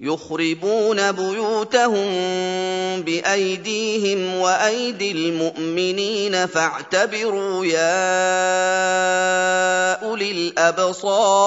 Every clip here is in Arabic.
يخربون بيوتهم بأيديهم وأيدي المؤمنين فاعتبروا يا أولي الأبصار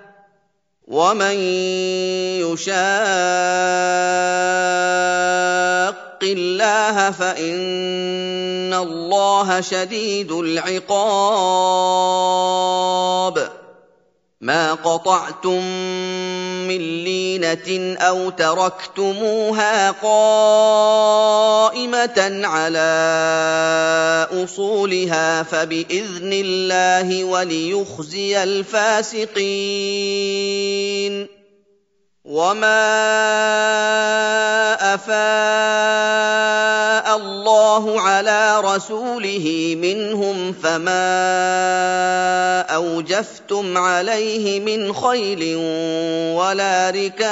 ومن يشاق الله فان الله شديد العقاب ما قطعتم من لينه أو تركتموها قائمه على اصولها فباذن الله وليخزي الفاسقين وما افاء الله على رسوله منهم فما أوجفتم عليه من خيل ولا ركاب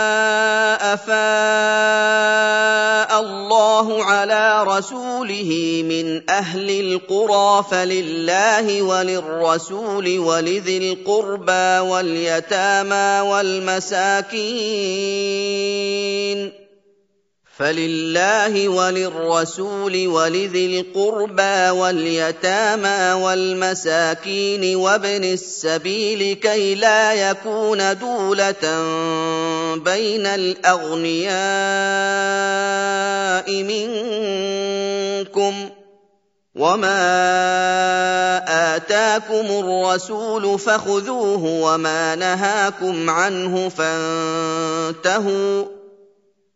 رسوله من أهل القرى فلله وللرسول ولذي القربى واليتامى والمساكين فلله وللرسول ولذي القربى واليتامى والمساكين وابن السبيل كي لا يكون دوله بين الاغنياء منكم وما اتاكم الرسول فخذوه وما نهاكم عنه فانتهوا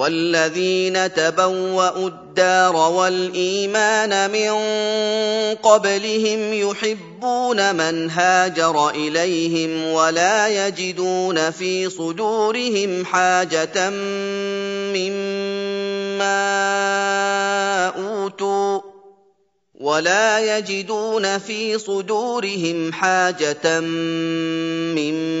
والذين تبوأوا الدار والإيمان من قبلهم يحبون من هاجر إليهم ولا يجدون في صدورهم حاجة مما أوتوا ولا يجدون في صدورهم حاجة مما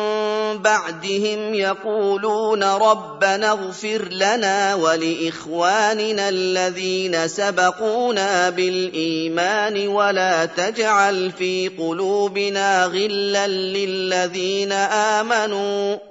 بعدهم يقولون ربنا اغفر لنا ولإخواننا الذين سبقونا بالإيمان ولا تجعل في قلوبنا غلا للذين آمنوا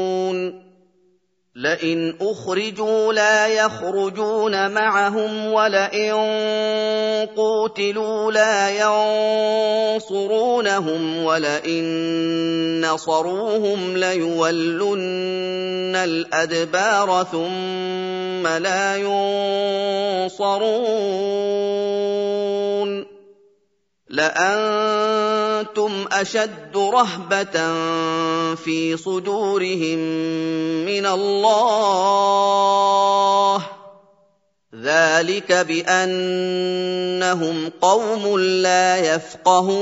لئن أخرجوا لا يخرجون معهم ولئن قوتلوا لا ينصرونهم ولئن نصروهم ليولن الأدبار ثم لا ينصرون. لأنتم أشد رهبة في صدورهم من الله. ذلك بأنهم قوم لا يفقهون.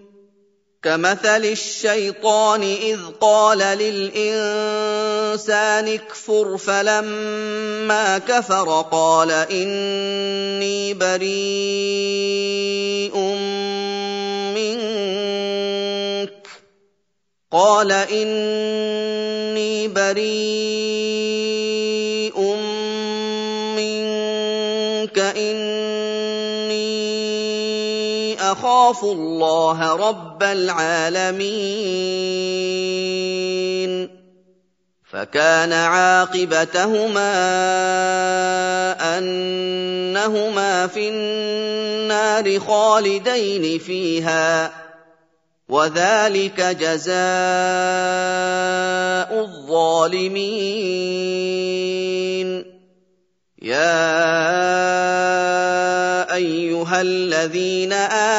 كمثل الشيطان إذ قال للإنسان اكفر فلما كفر قال إني بريء منك. قال إني بريء أخاف الله رب العالمين فكان عاقبتهما أنهما في النار خالدين فيها وذلك جزاء الظالمين. يا أيها الذين